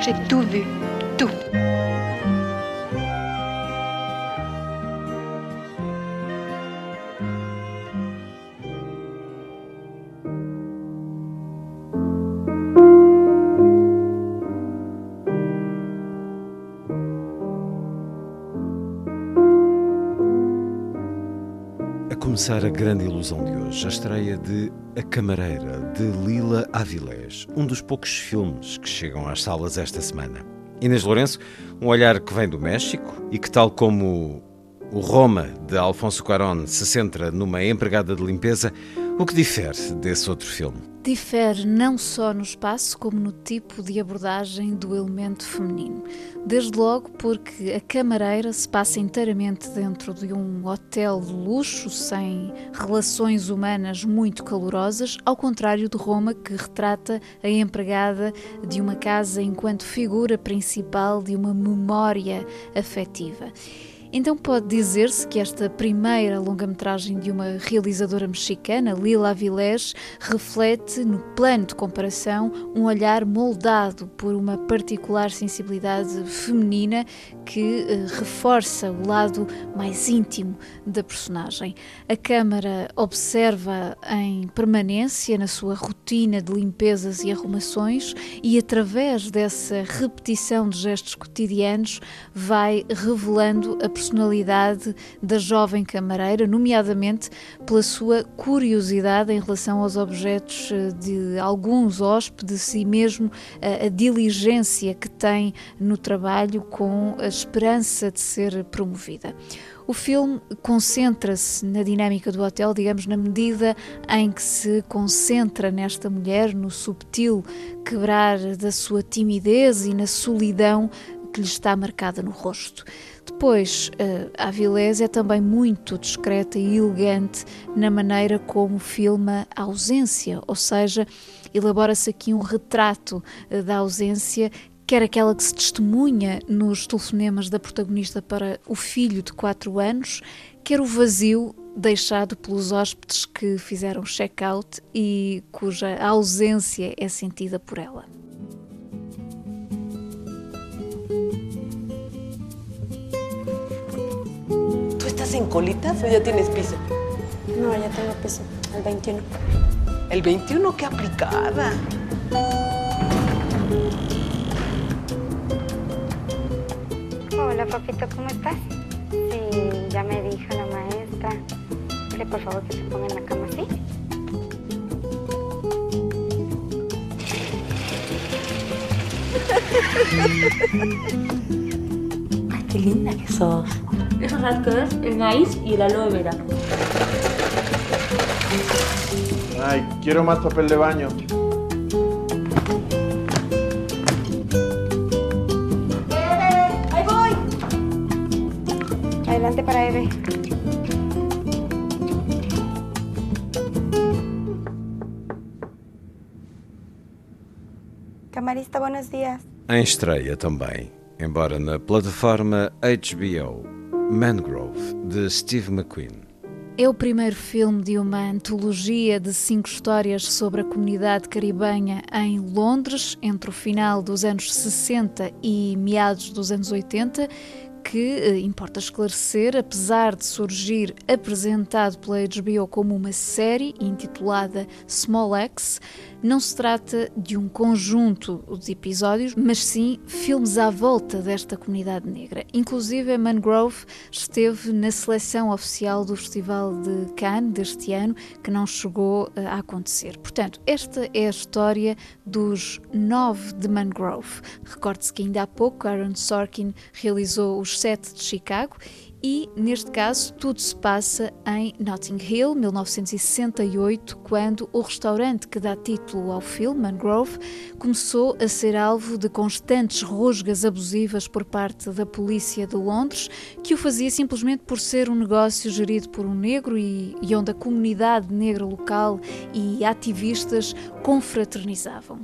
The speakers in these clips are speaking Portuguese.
J'ai tout vu, começar a grande ilusão de hoje, a estreia de A Camareira, de Lila Avilés, um dos poucos filmes que chegam às salas esta semana. Inês Lourenço, um olhar que vem do México e que, tal como o Roma de Alfonso Cuarón se centra numa empregada de limpeza, o que difere desse outro filme? Difere não só no espaço, como no tipo de abordagem do elemento feminino. Desde logo porque a camareira se passa inteiramente dentro de um hotel de luxo, sem relações humanas muito calorosas, ao contrário de Roma, que retrata a empregada de uma casa enquanto figura principal de uma memória afetiva. Então pode dizer-se que esta primeira longa-metragem de uma realizadora mexicana, Lila Avilés, reflete, no plano de comparação, um olhar moldado por uma particular sensibilidade feminina que eh, reforça o lado mais íntimo da personagem. A câmara observa em permanência na sua rotina de limpezas e arrumações e através dessa repetição de gestos cotidianos vai revelando a personalidade da jovem camareira, nomeadamente pela sua curiosidade em relação aos objetos eh, de alguns hóspedes e mesmo a, a diligência que tem no trabalho com a esperança de ser promovida. O filme concentra-se na dinâmica do hotel, digamos, na medida em que se concentra nesta mulher, no subtil quebrar da sua timidez e na solidão que lhe está marcada no rosto. Depois, a Avilés é também muito discreta e elegante na maneira como filma a ausência, ou seja, elabora-se aqui um retrato da ausência quer aquela que se testemunha nos telefonemas da protagonista para o filho de 4 anos, quer o vazio deixado pelos hóspedes que fizeram check-out e cuja ausência é sentida por ela. ¿Tú estás en colitas o ya tienes piso? No, ya tengo piso, el 21. El 21, qué aplicada. Hola, papito, ¿cómo estás? Sí, ya me dijo la maestra que por favor que se ponga en la cama, ¿sí? Ay, qué linda que sos. Eso sabes qué es el maíz y el aloe vera. Ay, quiero más papel de baño. ¡Ahí voy! Adelante para Eve. Camarista, buenos días. Em estreia também, embora na plataforma HBO, Mangrove, de Steve McQueen. É o primeiro filme de uma antologia de cinco histórias sobre a comunidade caribenha em Londres, entre o final dos anos 60 e meados dos anos 80, que, eh, importa esclarecer, apesar de surgir apresentado pela HBO como uma série intitulada Small X, não se trata de um conjunto de episódios, mas sim filmes à volta desta comunidade negra. Inclusive, a Mangrove esteve na seleção oficial do Festival de Cannes deste ano, que não chegou eh, a acontecer. Portanto, esta é a história dos nove de Mangrove. Recorde-se que ainda há pouco Aaron Sorkin realizou os sete de Chicago e, neste caso, tudo se passa em Notting Hill, 1968, quando o restaurante que dá título ao filme, Mangrove, começou a ser alvo de constantes rusgas abusivas por parte da polícia de Londres, que o fazia simplesmente por ser um negócio gerido por um negro e, e onde a comunidade negra local e ativistas confraternizavam.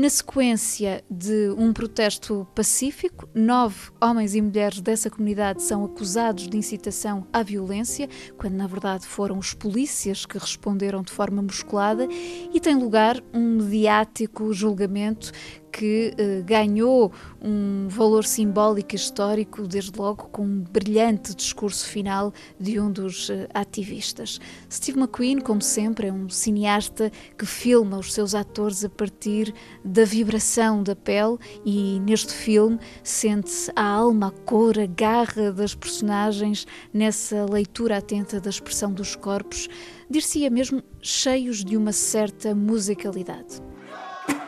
Na sequência de um protesto pacífico, nove homens e mulheres dessa comunidade são acusados de incitação à violência, quando na verdade foram os polícias que responderam de forma musculada, e tem lugar um mediático julgamento que eh, ganhou um valor simbólico e histórico, desde logo com um brilhante discurso final de um dos eh, ativistas. Steve McQueen, como sempre, é um cineasta que filma os seus atores a partir da vibração da pele e neste filme sente-se a alma, a cor, a garra das personagens nessa leitura atenta da expressão dos corpos, dir-se-ia mesmo cheios de uma certa musicalidade.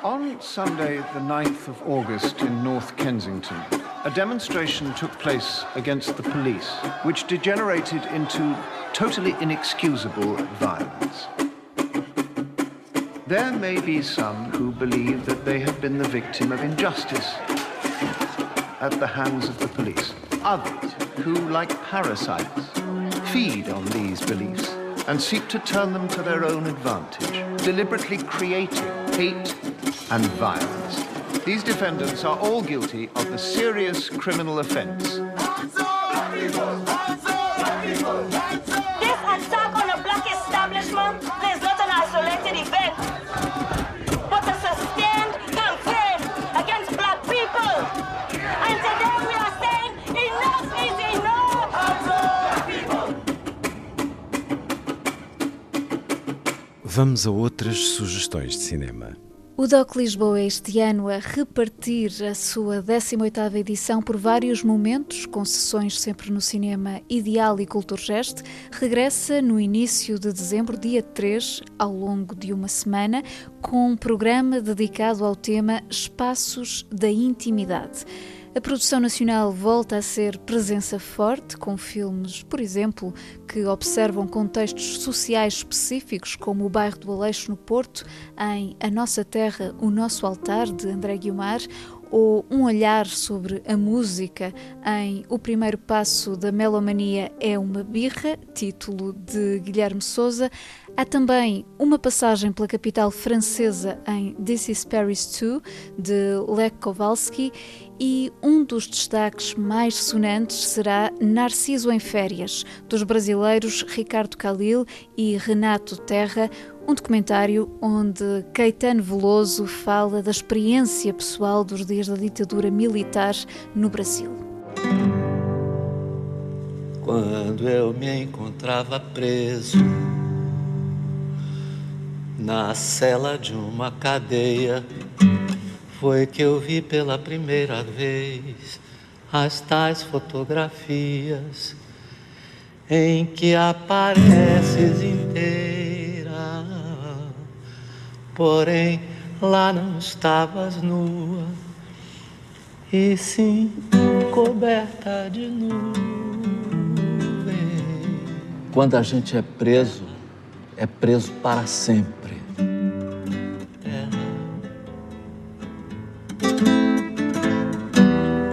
On Sunday, the 9th of August in North Kensington, a demonstration took place against the police, which degenerated into totally inexcusable violence. There may be some who believe that they have been the victim of injustice at the hands of the police. Others who, like parasites, feed on these beliefs and seek to turn them to their own advantage, deliberately creating hate and violence. These defendants are all guilty of the serious criminal offence. This attack on a black establishment is not an isolated event, but a sustained campaign against black people. And today we are saying enough is enough. Vamos a outras sugestões de cinema. O DOC Lisboa este ano a repartir a sua 18ª edição por vários momentos, com sessões sempre no cinema Ideal e Culturgest, regressa no início de dezembro, dia 3, ao longo de uma semana, com um programa dedicado ao tema Espaços da Intimidade. A produção nacional volta a ser presença forte, com filmes, por exemplo, que observam contextos sociais específicos, como o bairro do Aleixo no Porto, em A Nossa Terra, o Nosso Altar, de André Guiomar, ou um olhar sobre a música em O Primeiro Passo da Melomania é uma Birra, título de Guilherme Souza. Há também uma passagem pela capital francesa em This is Paris 2, de Lech Kowalski, e um dos destaques mais sonantes será Narciso em Férias, dos brasileiros Ricardo Calil e Renato Terra, um documentário onde Caetano Veloso fala da experiência pessoal dos dias da ditadura militar no Brasil. Quando eu me encontrava preso na cela de uma cadeia, foi que eu vi pela primeira vez as tais fotografias em que apareces inteira. Porém, lá não estavas nua, e sim coberta de nuvem. Quando a gente é preso, é preso para sempre.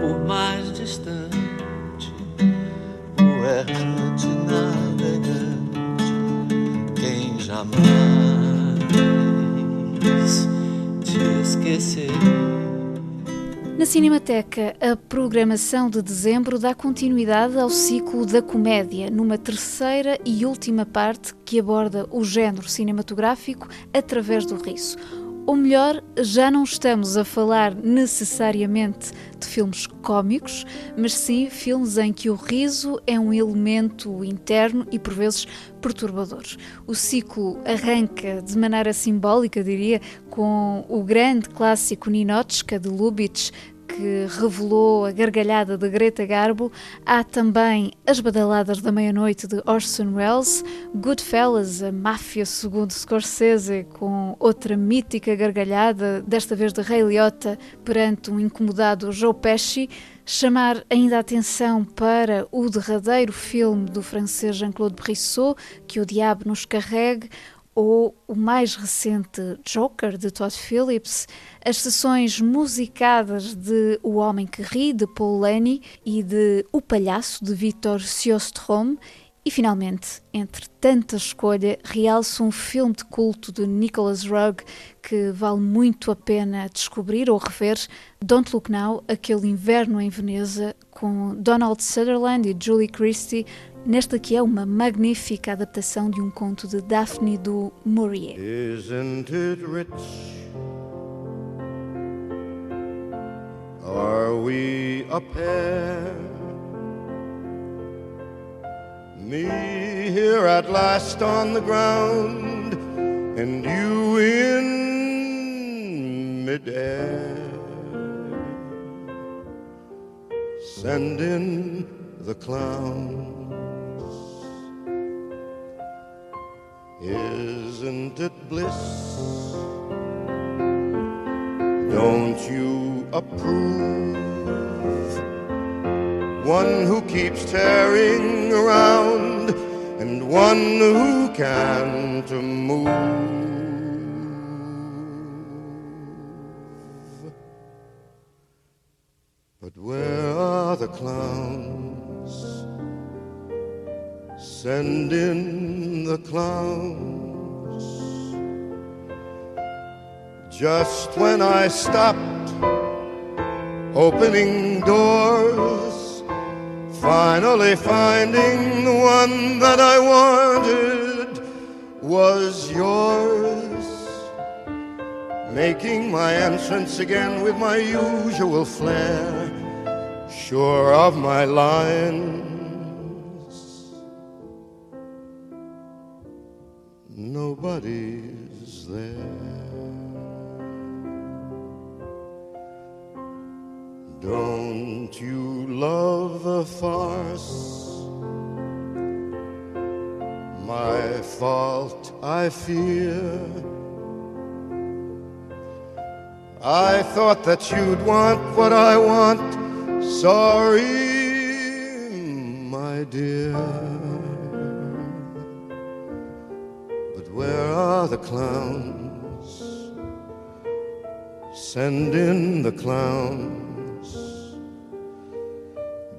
Por mais distante, o errante navegante, quem jamais Cinemateca, a programação de dezembro dá continuidade ao ciclo da comédia, numa terceira e última parte que aborda o género cinematográfico através do riso. Ou melhor, já não estamos a falar necessariamente de filmes cômicos, mas sim filmes em que o riso é um elemento interno e por vezes perturbador. O ciclo arranca de maneira simbólica, diria, com o grande clássico Ninotchka de Lubitsch, que revelou a gargalhada de Greta Garbo, há também As Badaladas da Meia-Noite de Orson Welles, Goodfellas, a máfia segundo Scorsese, com outra mítica gargalhada, desta vez de Ray Liotta, perante um incomodado Joe Pesci, Chamar ainda a atenção para o derradeiro filme do francês Jean-Claude Brissot, Que o Diabo nos Carregue, ou o mais recente Joker de Todd Phillips, as sessões musicadas de O Homem que Ri de Paul Lenny e de O Palhaço de Victor Sjöström. E finalmente, entre tanta escolha, realço um filme de culto de Nicholas Rugg que vale muito a pena descobrir ou rever, Don't Look Now, aquele inverno em Veneza, com Donald Sutherland e Julie Christie, nesta que é uma magnífica adaptação de um conto de Daphne du Maurier. Isn't it rich? Are we a pair? Me here at last on the ground, and you in midair. Send in the clowns. Isn't it bliss? Don't you approve? One who keeps tearing around and one who can't move. But where are the clowns? Send in the clowns. Just when I stopped opening doors, finally finding the one that I wanted was yours. Making my entrance again with my usual flair, sure of my lines. Nobody's there. Don't you love a farce? My fault, I fear. I thought that you'd want what I want. Sorry, my dear. Where are the clowns? Send in the clowns.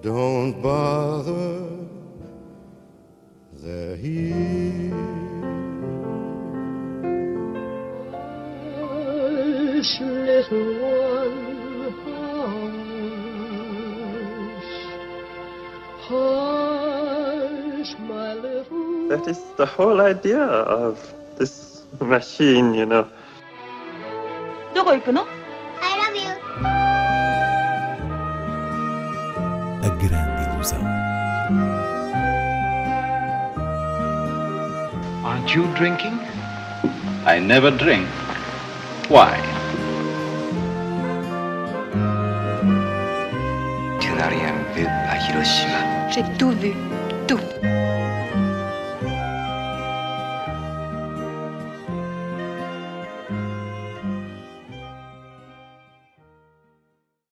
Don't bother, they're here. Hush, little That is the whole idea of this machine, you know. どこ行くの I love you. A grande ilusão. Aren't you drinking? I never drink. Why? Tu n'as rien vu à Hiroshima. J'ai tout vu.